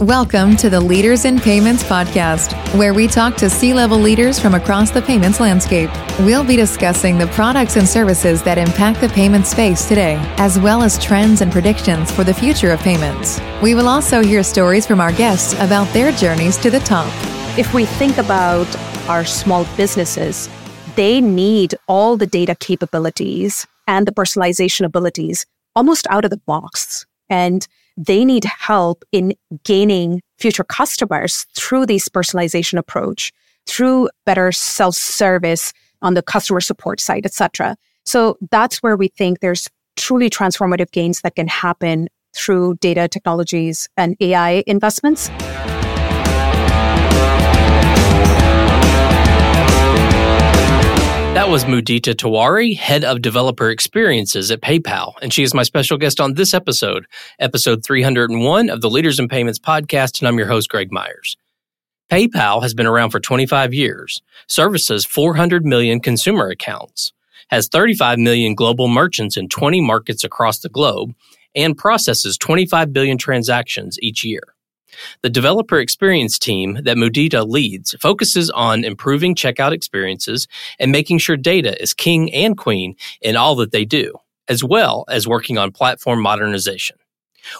Welcome to the Leaders in Payments podcast, where we talk to C level leaders from across the payments landscape. We'll be discussing the products and services that impact the payment space today, as well as trends and predictions for the future of payments. We will also hear stories from our guests about their journeys to the top. If we think about our small businesses, they need all the data capabilities and the personalization abilities almost out of the box. And they need help in gaining future customers through this personalization approach, through better self-service on the customer support side, etc. So that's where we think there's truly transformative gains that can happen through data technologies and AI investments. That was Mudita Tiwari, Head of Developer Experiences at PayPal, and she is my special guest on this episode, episode 301 of the Leaders in Payments podcast, and I'm your host, Greg Myers. PayPal has been around for 25 years, services 400 million consumer accounts, has 35 million global merchants in 20 markets across the globe, and processes 25 billion transactions each year. The developer experience team that Mudita leads focuses on improving checkout experiences and making sure data is king and queen in all that they do, as well as working on platform modernization.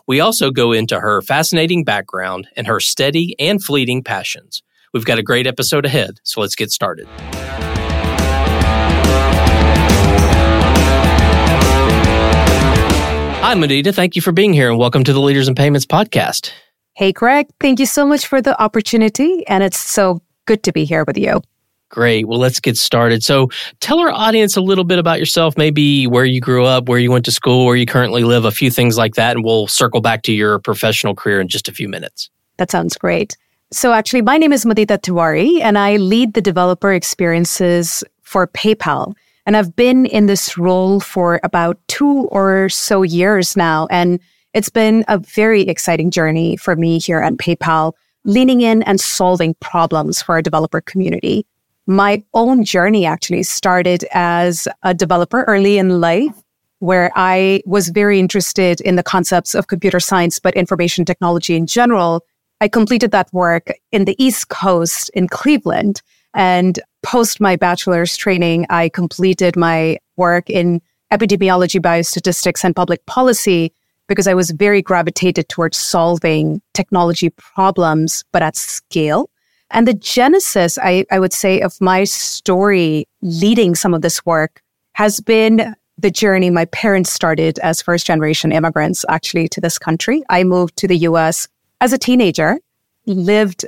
We also go into her fascinating background and her steady and fleeting passions. We've got a great episode ahead, so let's get started. Hi, Mudita. Thank you for being here and welcome to the Leaders in Payments podcast. Hey, Greg, thank you so much for the opportunity. And it's so good to be here with you. Great. Well, let's get started. So, tell our audience a little bit about yourself, maybe where you grew up, where you went to school, where you currently live, a few things like that. And we'll circle back to your professional career in just a few minutes. That sounds great. So, actually, my name is Mudita Tiwari, and I lead the developer experiences for PayPal. And I've been in this role for about two or so years now. And it's been a very exciting journey for me here at PayPal, leaning in and solving problems for our developer community. My own journey actually started as a developer early in life, where I was very interested in the concepts of computer science, but information technology in general. I completed that work in the East Coast in Cleveland. And post my bachelor's training, I completed my work in epidemiology, biostatistics, and public policy because I was very gravitated towards solving technology problems, but at scale. And the genesis, I, I would say, of my story leading some of this work has been the journey my parents started as first generation immigrants actually to this country. I moved to the US as a teenager, lived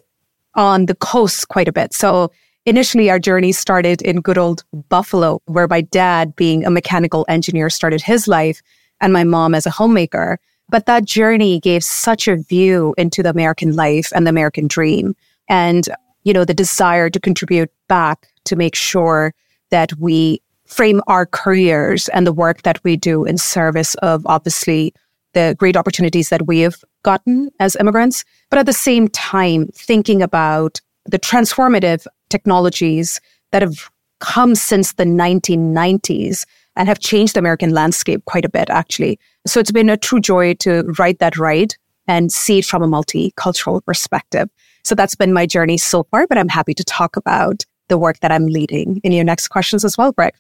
on the coast quite a bit. So initially our journey started in good old Buffalo, where my dad, being a mechanical engineer, started his life and my mom as a homemaker. But that journey gave such a view into the American life and the American dream and, you know, the desire to contribute back to make sure that we frame our careers and the work that we do in service of obviously the great opportunities that we have gotten as immigrants, but at the same time, thinking about the transformative technologies that have come since the 1990s and have changed the American landscape quite a bit, actually. So it's been a true joy to write that ride and see it from a multicultural perspective. So that's been my journey so far, but I'm happy to talk about the work that I'm leading in your next questions as well, Greg.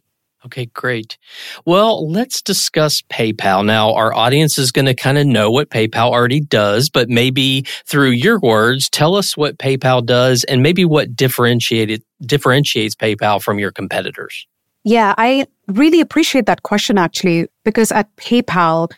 Okay, great. Well, let's discuss PayPal. Now, our audience is going to kind of know what PayPal already does, but maybe through your words, tell us what PayPal does and maybe what differentiated, differentiates PayPal from your competitors. Yeah, I really appreciate that question actually, because at PayPal,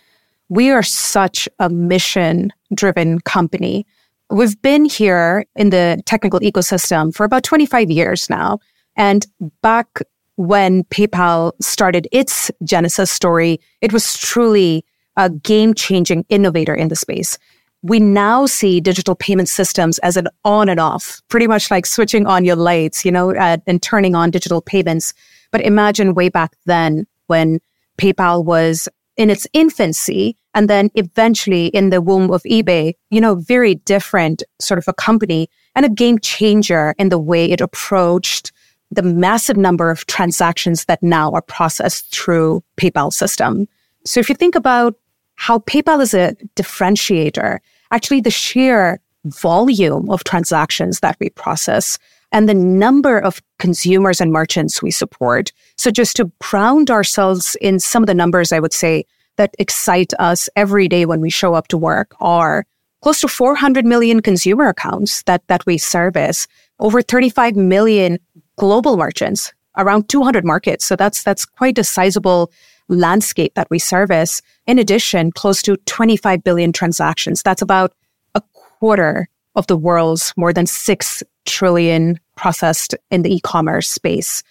we are such a mission driven company. We've been here in the technical ecosystem for about 25 years now. And back when PayPal started its Genesis story, it was truly a game changing innovator in the space. We now see digital payment systems as an on and off, pretty much like switching on your lights, you know, uh, and turning on digital payments. But imagine way back then when PayPal was in its infancy and then eventually in the womb of eBay, you know, very different sort of a company and a game changer in the way it approached the massive number of transactions that now are processed through PayPal system. So if you think about how PayPal is a differentiator, actually the sheer volume of transactions that we process and the number of consumers and merchants we support. So just to ground ourselves in some of the numbers, I would say that excite us every day when we show up to work are close to 400 million consumer accounts that, that we service, over 35 million global merchants, around 200 markets. So that's, that's quite a sizable landscape that we service. In addition, close to 25 billion transactions. That's about a quarter of the world's more than 6 trillion processed in the e-commerce space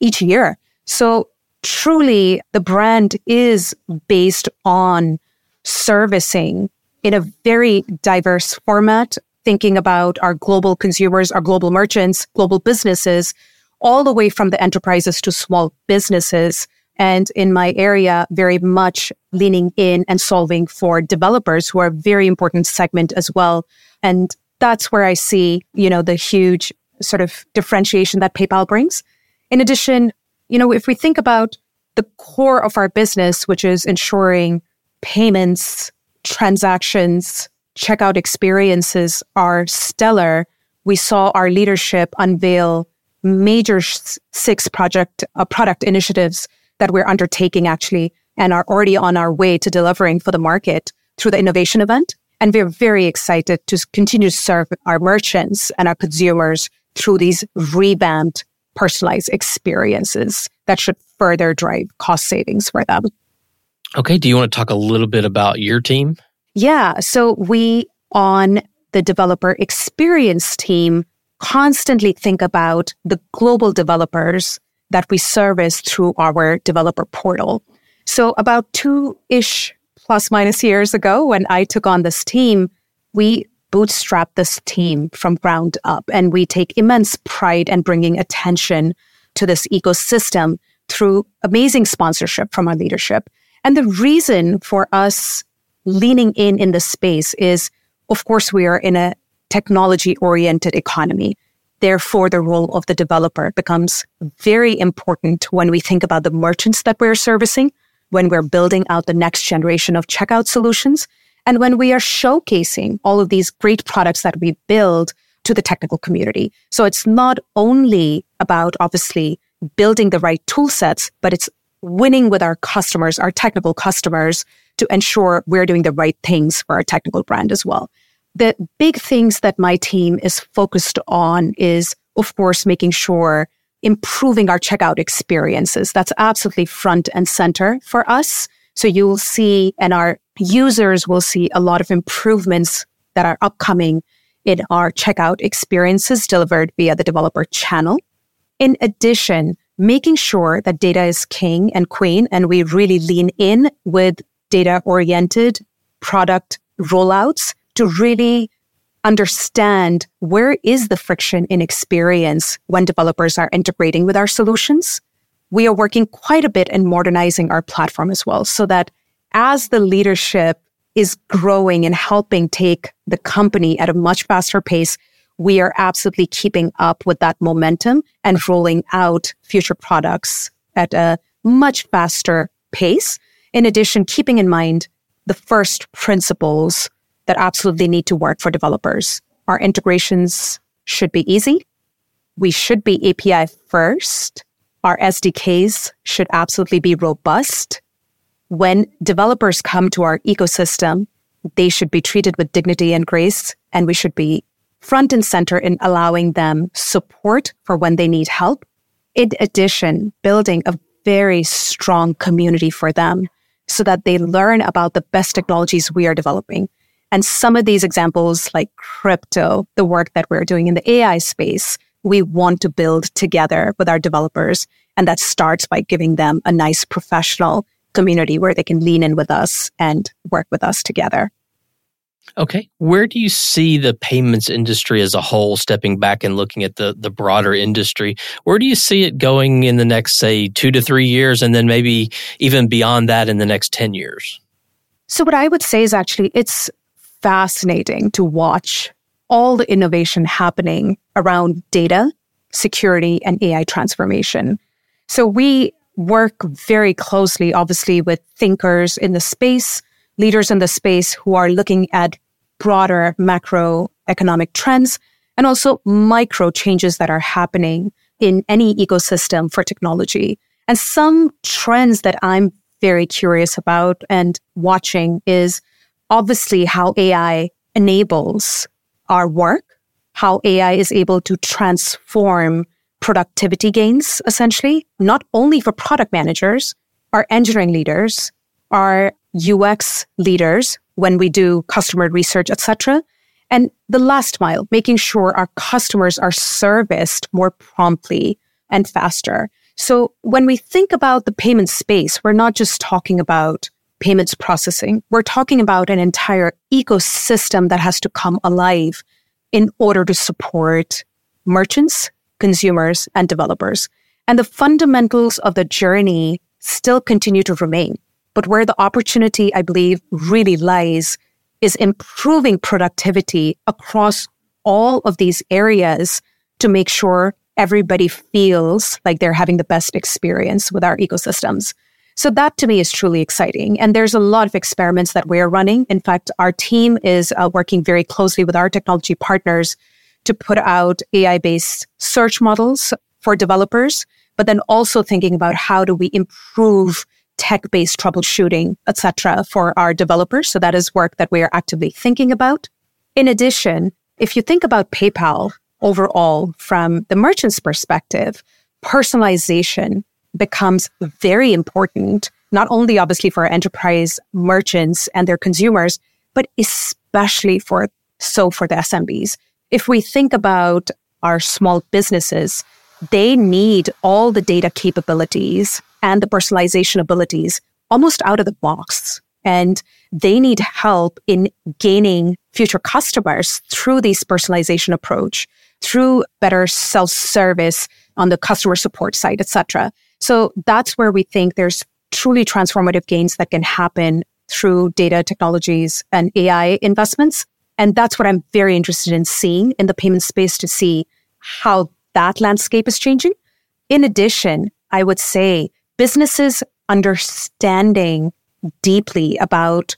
each year. So truly the brand is based on servicing in a very diverse format, thinking about our global consumers, our global merchants, global businesses, all the way from the enterprises to small businesses. And in my area, very much leaning in and solving for developers who are a very important segment as well. And that's where I see, you know, the huge sort of differentiation that PayPal brings. In addition, you know, if we think about the core of our business, which is ensuring payments, transactions, checkout experiences are stellar, we saw our leadership unveil major six project uh, product initiatives that we're undertaking actually and are already on our way to delivering for the market through the innovation event. And we're very excited to continue to serve our merchants and our consumers through these revamped personalized experiences that should further drive cost savings for them. Okay. Do you want to talk a little bit about your team? Yeah. So we on the developer experience team constantly think about the global developers that we service through our developer portal. So about two ish plus minus years ago, when I took on this team, we bootstrap this team from ground up and we take immense pride in bringing attention to this ecosystem through amazing sponsorship from our leadership. And the reason for us leaning in in this space is, of course, we are in a technology oriented economy. Therefore, the role of the developer becomes very important when we think about the merchants that we're servicing, when we're building out the next generation of checkout solutions, and when we are showcasing all of these great products that we build to the technical community. So it's not only about obviously building the right tool sets, but it's winning with our customers, our technical customers to ensure we're doing the right things for our technical brand as well. The big things that my team is focused on is, of course, making sure improving our checkout experiences. That's absolutely front and center for us. So you will see, and our users will see a lot of improvements that are upcoming in our checkout experiences delivered via the developer channel. In addition, making sure that data is king and queen, and we really lean in with data oriented product rollouts to really understand where is the friction in experience when developers are integrating with our solutions. We are working quite a bit in modernizing our platform as well so that as the leadership is growing and helping take the company at a much faster pace, we are absolutely keeping up with that momentum and rolling out future products at a much faster pace. In addition, keeping in mind the first principles that absolutely need to work for developers. Our integrations should be easy. We should be API first. Our SDKs should absolutely be robust. When developers come to our ecosystem, they should be treated with dignity and grace, and we should be front and center in allowing them support for when they need help. In addition, building a very strong community for them so that they learn about the best technologies we are developing. And some of these examples, like crypto, the work that we're doing in the AI space, we want to build together with our developers. And that starts by giving them a nice professional community where they can lean in with us and work with us together. Okay. Where do you see the payments industry as a whole stepping back and looking at the, the broader industry? Where do you see it going in the next, say, two to three years, and then maybe even beyond that in the next 10 years? So, what I would say is actually it's fascinating to watch all the innovation happening around data, security, and AI transformation. So, we work very closely, obviously, with thinkers in the space, leaders in the space who are looking at broader macroeconomic trends and also micro changes that are happening in any ecosystem for technology. And some trends that I'm very curious about and watching is obviously how AI enables our work, how AI is able to transform productivity gains, essentially, not only for product managers, our engineering leaders, our UX leaders when we do customer research, etc. And the last mile, making sure our customers are serviced more promptly and faster. So when we think about the payment space, we're not just talking about payments processing. We're talking about an entire ecosystem that has to come alive in order to support merchants, consumers, and developers. And the fundamentals of the journey still continue to remain. But where the opportunity, I believe, really lies is improving productivity across all of these areas to make sure everybody feels like they're having the best experience with our ecosystems. So that to me is truly exciting. And there's a lot of experiments that we're running. In fact, our team is uh, working very closely with our technology partners to put out AI based search models for developers, but then also thinking about how do we improve tech based troubleshooting, etc., for our developers. So that is work that we are actively thinking about. In addition, if you think about PayPal overall from the merchant's perspective, personalization becomes very important, not only obviously for enterprise merchants and their consumers, but especially for so for the SMBs. If we think about our small businesses, they need all the data capabilities and the personalization abilities almost out of the box. And they need help in gaining future customers through this personalization approach, through better self-service on the customer support side, etc. So that's where we think there's truly transformative gains that can happen through data technologies and AI investments. And that's what I'm very interested in seeing in the payment space to see how that landscape is changing. In addition, I would say businesses understanding deeply about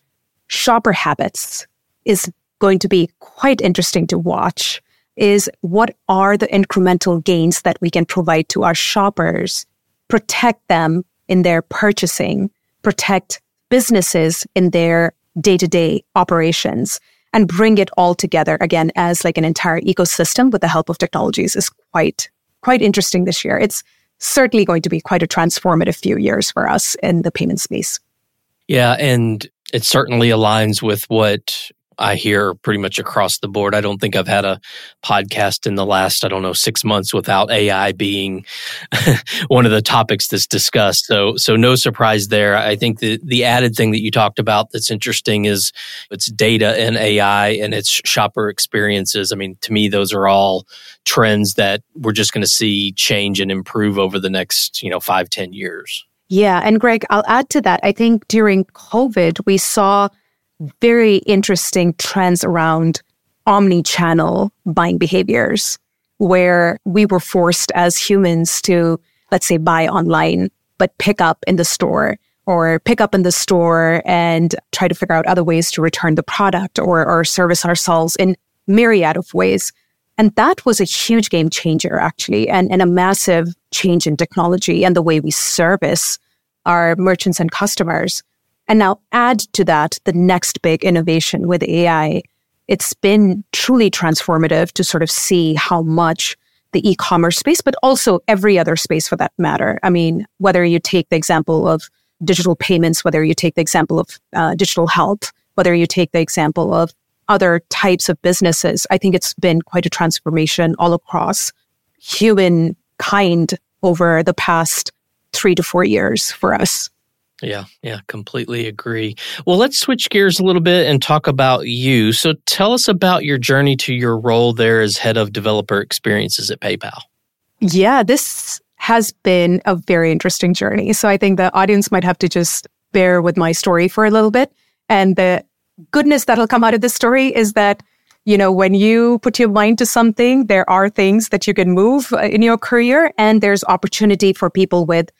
shopper habits is going to be quite interesting to watch is what are the incremental gains that we can provide to our shoppers protect them in their purchasing, protect businesses in their day to day operations and bring it all together again as like an entire ecosystem with the help of technologies is quite, quite interesting this year. It's certainly going to be quite a transformative few years for us in the payment space. Yeah. And it certainly aligns with what I hear pretty much across the board. I don't think I've had a podcast in the last, I don't know, six months without AI being one of the topics that's discussed. So, so no surprise there. I think the, the added thing that you talked about that's interesting is it's data and AI and its shopper experiences. I mean, to me, those are all trends that we're just going to see change and improve over the next, you know, five, ten years. Yeah. And Greg, I'll add to that. I think during COVID, we saw very interesting trends around omni channel buying behaviors where we were forced as humans to, let's say, buy online, but pick up in the store or pick up in the store and try to figure out other ways to return the product or, or service ourselves in myriad of ways. And that was a huge game changer, actually, and, and a massive change in technology and the way we service our merchants and customers. And now add to that the next big innovation with AI. It's been truly transformative to sort of see how much the e-commerce space, but also every other space for that matter. I mean, whether you take the example of digital payments, whether you take the example of uh, digital health, whether you take the example of other types of businesses, I think it's been quite a transformation all across humankind over the past three to four years for us. Yeah, yeah, completely agree. Well, let's switch gears a little bit and talk about you. So tell us about your journey to your role there as head of developer experiences at PayPal. Yeah, this has been a very interesting journey. So I think the audience might have to just bear with my story for a little bit. And the goodness that'll come out of this story is that, you know, when you put your mind to something, there are things that you can move uh, in your career and there's opportunity for people with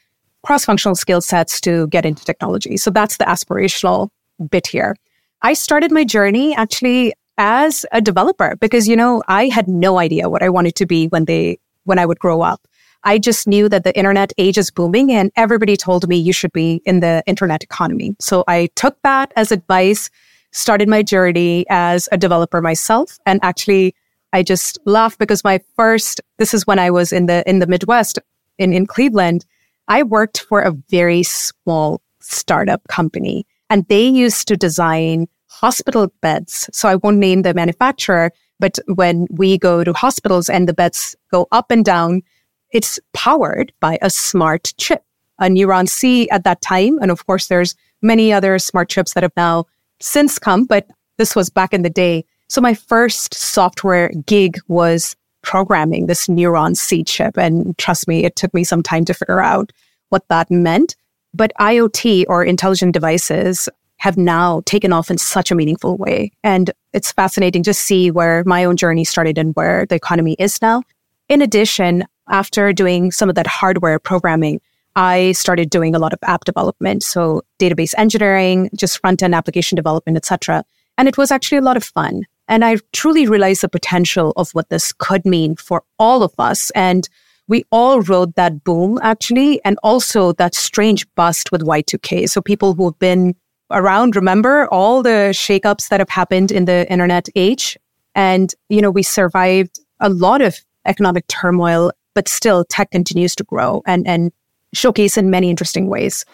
cross functional skill sets to get into technology. So that's the aspirational bit here. I started my journey actually as a developer because, you know, I had no idea what I wanted to be when they, when I would grow up. I just knew that the internet age is booming and everybody told me you should be in the internet economy. So I took that as advice, started my journey as a developer myself. And actually, I just laugh because my first, this is when I was in the, in the Midwest in, in Cleveland. I worked for a very small startup company and they used to design hospital beds. So I won't name the manufacturer, but when we go to hospitals and the beds go up and down, it's powered by a smart chip, a Neuron C at that time. And of course, there's many other smart chips that have now since come, but this was back in the day. So my first software gig was programming this Neuron C chip. And trust me, it took me some time to figure out what that meant. But IoT or intelligent devices have now taken off in such a meaningful way. And it's fascinating to see where my own journey started and where the economy is now. In addition, after doing some of that hardware programming, I started doing a lot of app development. So database engineering, just front end application development, etc. And it was actually a lot of fun. And I truly realized the potential of what this could mean for all of us. And we all rode that boom actually, and also that strange bust with Y2K. So people who have been around remember all the shakeups that have happened in the internet age. And, you know, we survived a lot of economic turmoil, but still tech continues to grow and, and showcase in many interesting ways.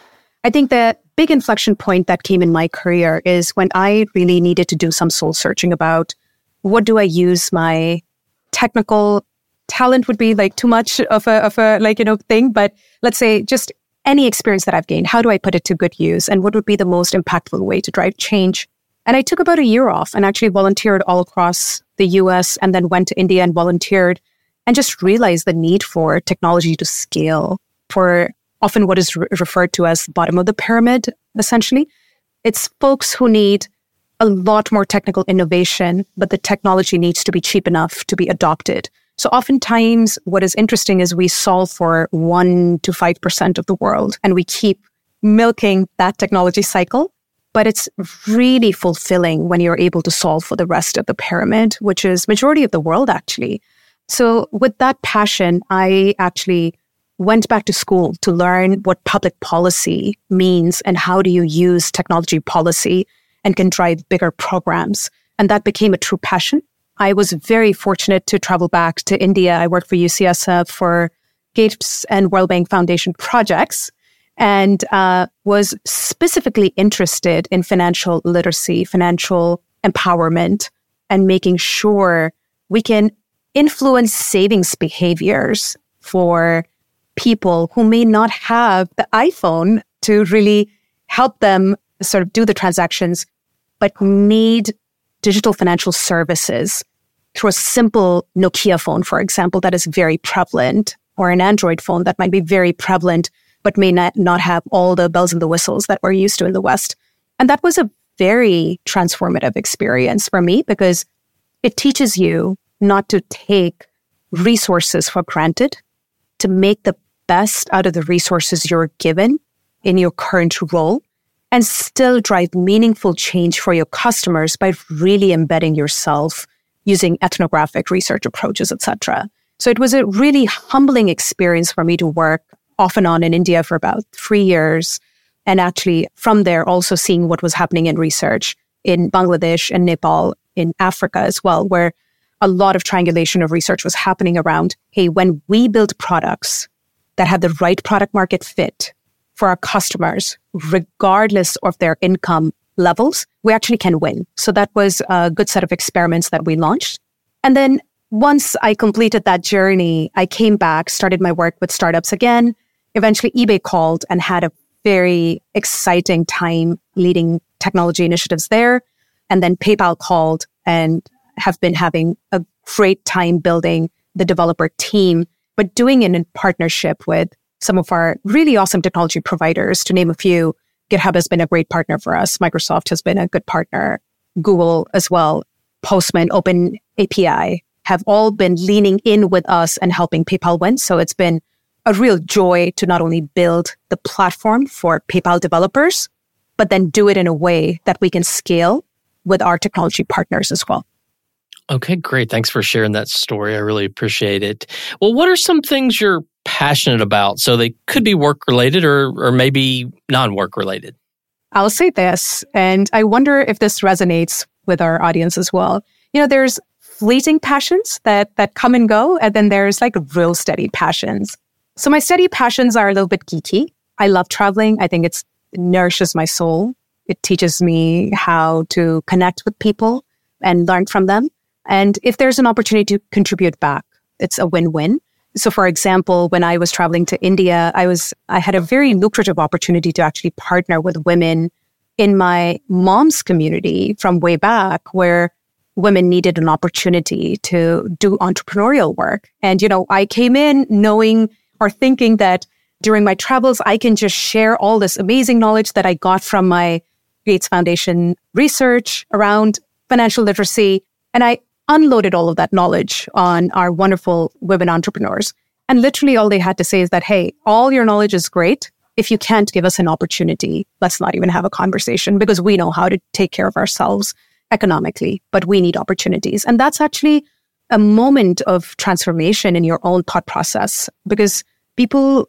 I think the big inflection point that came in my career is when I really needed to do some soul searching about what do I use my technical talent would be like too much of a, of a like, you know, thing. But let's say just any experience that I've gained, how do I put it to good use? And what would be the most impactful way to drive change? And I took about a year off and actually volunteered all across the US and then went to India and volunteered and just realized the need for technology to scale for often what is re- referred to as the bottom of the pyramid, essentially. It's folks who need a lot more technical innovation, but the technology needs to be cheap enough to be adopted. So oftentimes what is interesting is we solve for one to 5% of the world and we keep milking that technology cycle. But it's really fulfilling when you're able to solve for the rest of the pyramid, which is majority of the world actually. So with that passion, I actually went back to school to learn what public policy means and how do you use technology policy and can drive bigger programs. And that became a true passion. I was very fortunate to travel back to India. I worked for UCSF for Gates and World Bank Foundation projects and uh, was specifically interested in financial literacy, financial empowerment, and making sure we can influence savings behaviors for people who may not have the iPhone to really help them sort of do the transactions, but need digital financial services through a simple Nokia phone, for example, that is very prevalent, or an Android phone that might be very prevalent, but may not, not have all the bells and the whistles that we're used to in the West. And that was a very transformative experience for me because it teaches you not to take resources for granted, to make the best out of the resources you're given in your current role, and still drive meaningful change for your customers by really embedding yourself using ethnographic research approaches, etc. So it was a really humbling experience for me to work off and on in India for about three years. And actually from there, also seeing what was happening in research in Bangladesh and Nepal, in Africa as well, where a lot of triangulation of research was happening around, hey, when we build products that have the right product market fit, for our customers, regardless of their income levels, we actually can win. So that was a good set of experiments that we launched. And then once I completed that journey, I came back, started my work with startups again. Eventually, eBay called and had a very exciting time leading technology initiatives there. And then PayPal called and have been having a great time building the developer team, but doing it in partnership with some of our really awesome technology providers, to name a few. GitHub has been a great partner for us. Microsoft has been a good partner. Google as well. Postman, Open API have all been leaning in with us and helping PayPal win. So it's been a real joy to not only build the platform for PayPal developers, but then do it in a way that we can scale with our technology partners as well. Okay, great. Thanks for sharing that story. I really appreciate it. Well, what are some things you're passionate about? So they could be work related or, or maybe non work related. I'll say this, and I wonder if this resonates with our audience as well. You know, there's fleeting passions that that come and go, and then there's like real steady passions. So my steady passions are a little bit geeky. I love traveling. I think it's it nourishes my soul. It teaches me how to connect with people and learn from them. And if there's an opportunity to contribute back, it's a win-win. So for example, when I was traveling to India, I was I had a very lucrative opportunity to actually partner with women in my mom's community from way back where women needed an opportunity to do entrepreneurial work. And you know, I came in knowing or thinking that during my travels I can just share all this amazing knowledge that I got from my Gates Foundation research around financial literacy and I unloaded all of that knowledge on our wonderful women entrepreneurs. And literally all they had to say is that, hey, all your knowledge is great. If you can't give us an opportunity, let's not even have a conversation because we know how to take care of ourselves economically, but we need opportunities. And that's actually a moment of transformation in your own thought process because people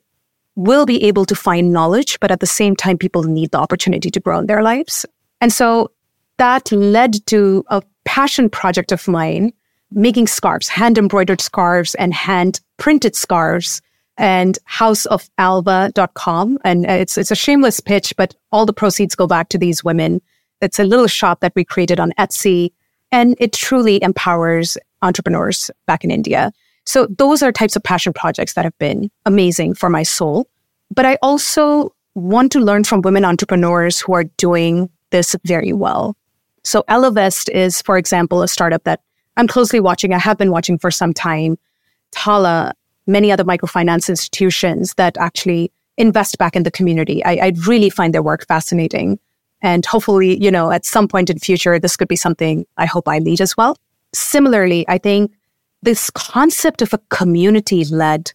will be able to find knowledge, but at the same time, people need the opportunity to grow in their lives. And so that led to a passion project of mine, making scarves, hand embroidered scarves and hand printed scarves and houseofalva.com. And uh, it's, it's a shameless pitch, but all the proceeds go back to these women. It's a little shop that we created on Etsy and it truly empowers entrepreneurs back in India. So those are types of passion projects that have been amazing for my soul. But I also want to learn from women entrepreneurs who are doing this very well. So Ellevest is, for example, a startup that I'm closely watching. I have been watching for some time. Tala, many other microfinance institutions that actually invest back in the community. I, I really find their work fascinating. And hopefully, you know, at some point in future, this could be something I hope I lead as well. Similarly, I think this concept of a community led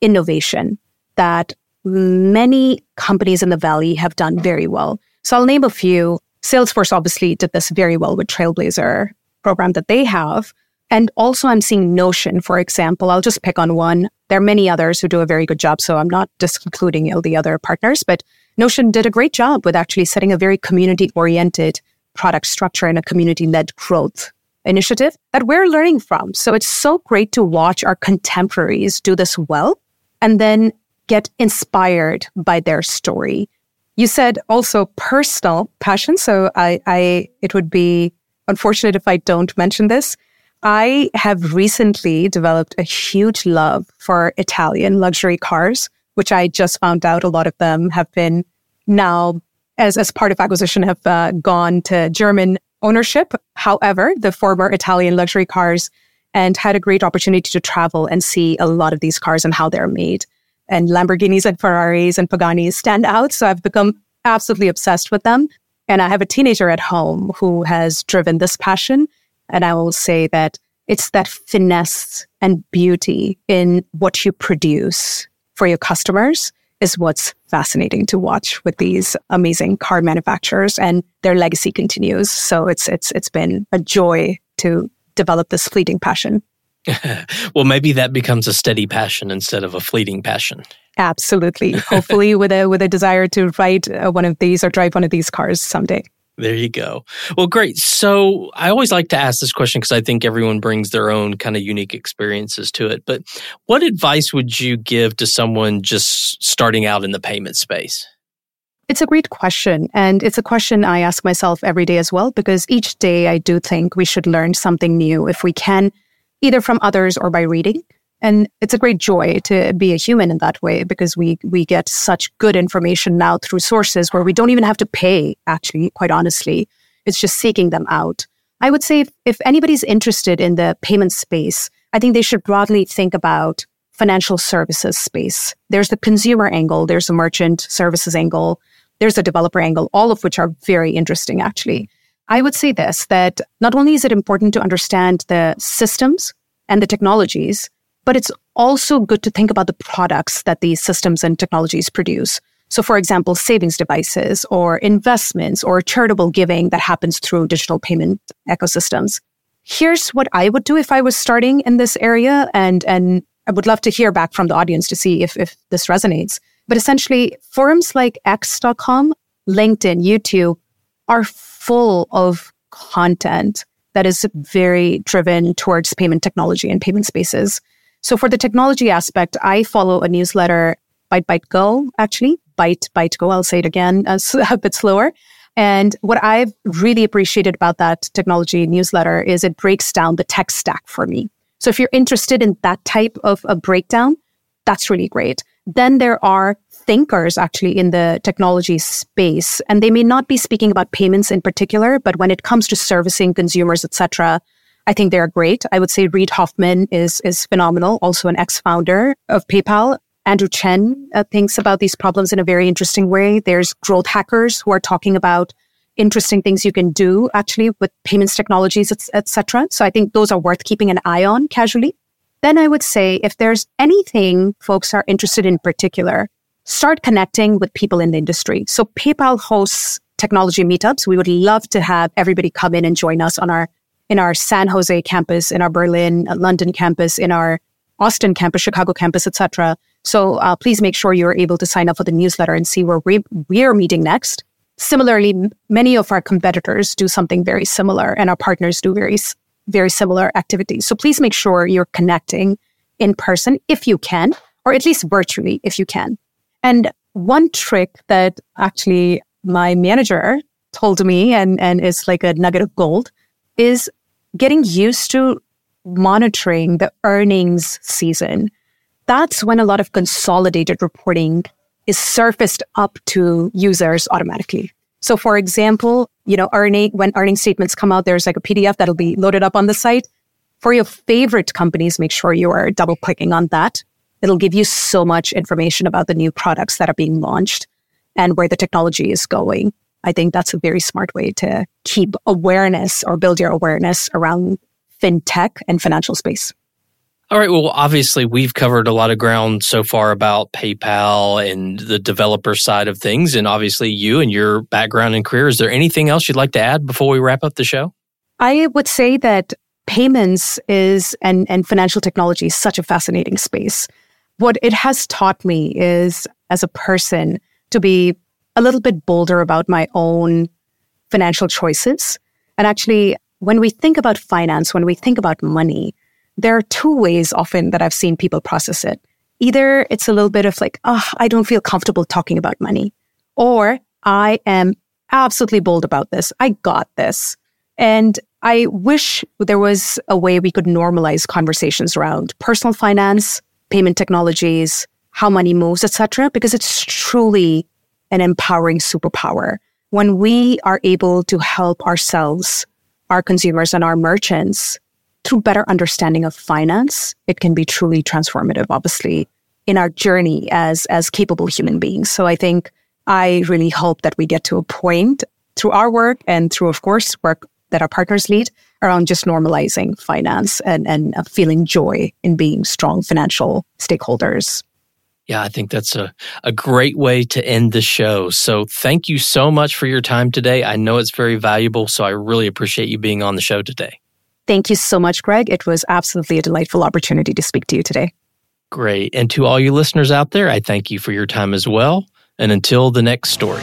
innovation that many companies in the Valley have done very well. So I'll name a few. Salesforce obviously did this very well with Trailblazer program that they have. And also I'm seeing Notion, for example. I'll just pick on one. There are many others who do a very good job. So I'm not discluding the other partners, but Notion did a great job with actually setting a very community oriented product structure and a community led growth initiative that we're learning from. So it's so great to watch our contemporaries do this well and then get inspired by their story you said also personal passion. So I, I, it would be unfortunate if I don't mention this. I have recently developed a huge love for Italian luxury cars, which I just found out a lot of them have been now, as, as part of acquisition, have uh, gone to German ownership. However, the former Italian luxury cars and had a great opportunity to travel and see a lot of these cars and how they're made and Lamborghinis and Ferraris and Paganis stand out. So I've become absolutely obsessed with them. And I have a teenager at home who has driven this passion. And I will say that it's that finesse and beauty in what you produce for your customers is what's fascinating to watch with these amazing car manufacturers and their legacy continues. So it's it's it's been a joy to develop this fleeting passion. well, maybe that becomes a steady passion instead of a fleeting passion. Absolutely. Hopefully, with a with a desire to ride uh, one of these or drive one of these cars someday. There you go. Well, great. So I always like to ask this question because I think everyone brings their own kind of unique experiences to it. But what advice would you give to someone just starting out in the payment space? It's a great question. And it's a question I ask myself every day as well, because each day I do think we should learn something new if we can either from others or by reading. And it's a great joy to be a human in that way because we, we get such good information now through sources where we don't even have to pay, actually, quite honestly. It's just seeking them out. I would say if, if anybody's interested in the payment space, I think they should broadly think about financial services space. There's the consumer angle, there's the merchant services angle, there's the developer angle, all of which are very interesting, actually. I would say this that not only is it important to understand the systems and the technologies, but it's also good to think about the products that these systems and technologies produce. So, for example, savings devices or investments or charitable giving that happens through digital payment ecosystems. here's what I would do if I was starting in this area. And, and I would love to hear back from the audience to see if, if this resonates. But essentially, forums like x.com, LinkedIn, YouTube are full of content that is very driven towards payment technology and payment spaces. So for the technology aspect, I follow a newsletter, Byte Byte Go, actually, Byte Byte Go. I'll say it again a bit slower. And what I've really appreciated about that technology newsletter is it breaks down the tech stack for me. So if you're interested in that type of a breakdown, that's really great. Then there are thinkers actually in the technology space, and they may not be speaking about payments in particular, but when it comes to servicing consumers, etc., I think they are great. I would say Reid Hoffman is is phenomenal, also an ex-founder of PayPal. Andrew Chen uh, thinks about these problems in a very interesting way. There's growth hackers who are talking about interesting things you can do actually with payments technologies, etc. So I think those are worth keeping an eye on casually. Then I would say if there's anything folks are interested in particular, start connecting with people in the industry. So PayPal hosts technology meetups. We would love to have everybody come in and join us on our in our San Jose campus, in our Berlin, uh, London campus, in our Austin campus, Chicago campus, etc. So uh, please make sure you're able to sign up for the newsletter and see where we, we're meeting next. Similarly, many of our competitors do something very similar, and our partners do very very similar activities. So please make sure you're connecting in person if you can, or at least virtually if you can. And one trick that actually my manager told me and, and is like a nugget of gold is getting used to monitoring the earnings season. That's when a lot of consolidated reporting is surfaced up to users automatically. So for example, you know, earning, when earning statements come out, there's like a PDF that'll be loaded up on the site. For your favorite companies, make sure you are double clicking on that. It'll give you so much information about the new products that are being launched and where the technology is going. I think that's a very smart way to keep awareness or build your awareness around fintech and financial space. All right. Well, obviously, we've covered a lot of ground so far about PayPal and the developer side of things, and obviously, you and your background and career. Is there anything else you'd like to add before we wrap up the show? I would say that payments is and, and financial technology is such a fascinating space. What it has taught me is, as a person, to be a little bit bolder about my own financial choices. And actually, when we think about finance, when we think about money, there are two ways often that I've seen people process it. Either it's a little bit of like, oh, I don't feel comfortable talking about money, or I am absolutely bold about this. I got this. And I wish there was a way we could normalize conversations around personal finance, payment technologies, how money moves, etc., because it's truly an empowering superpower. When we are able to help ourselves, our consumers and our merchants through better understanding of finance, it can be truly transformative, obviously, in our journey as, as capable human beings. So I think I really hope that we get to a point through our work and through, of course, work that our partners lead around just normalizing finance and, and uh, feeling joy in being strong financial stakeholders. Yeah, I think that's a, a great way to end the show. So thank you so much for your time today. I know it's very valuable, so I really appreciate you being on the show today. Thank you so much, Greg. It was absolutely a delightful opportunity to speak to you today. Great. And to all you listeners out there, I thank you for your time as well. And until the next story.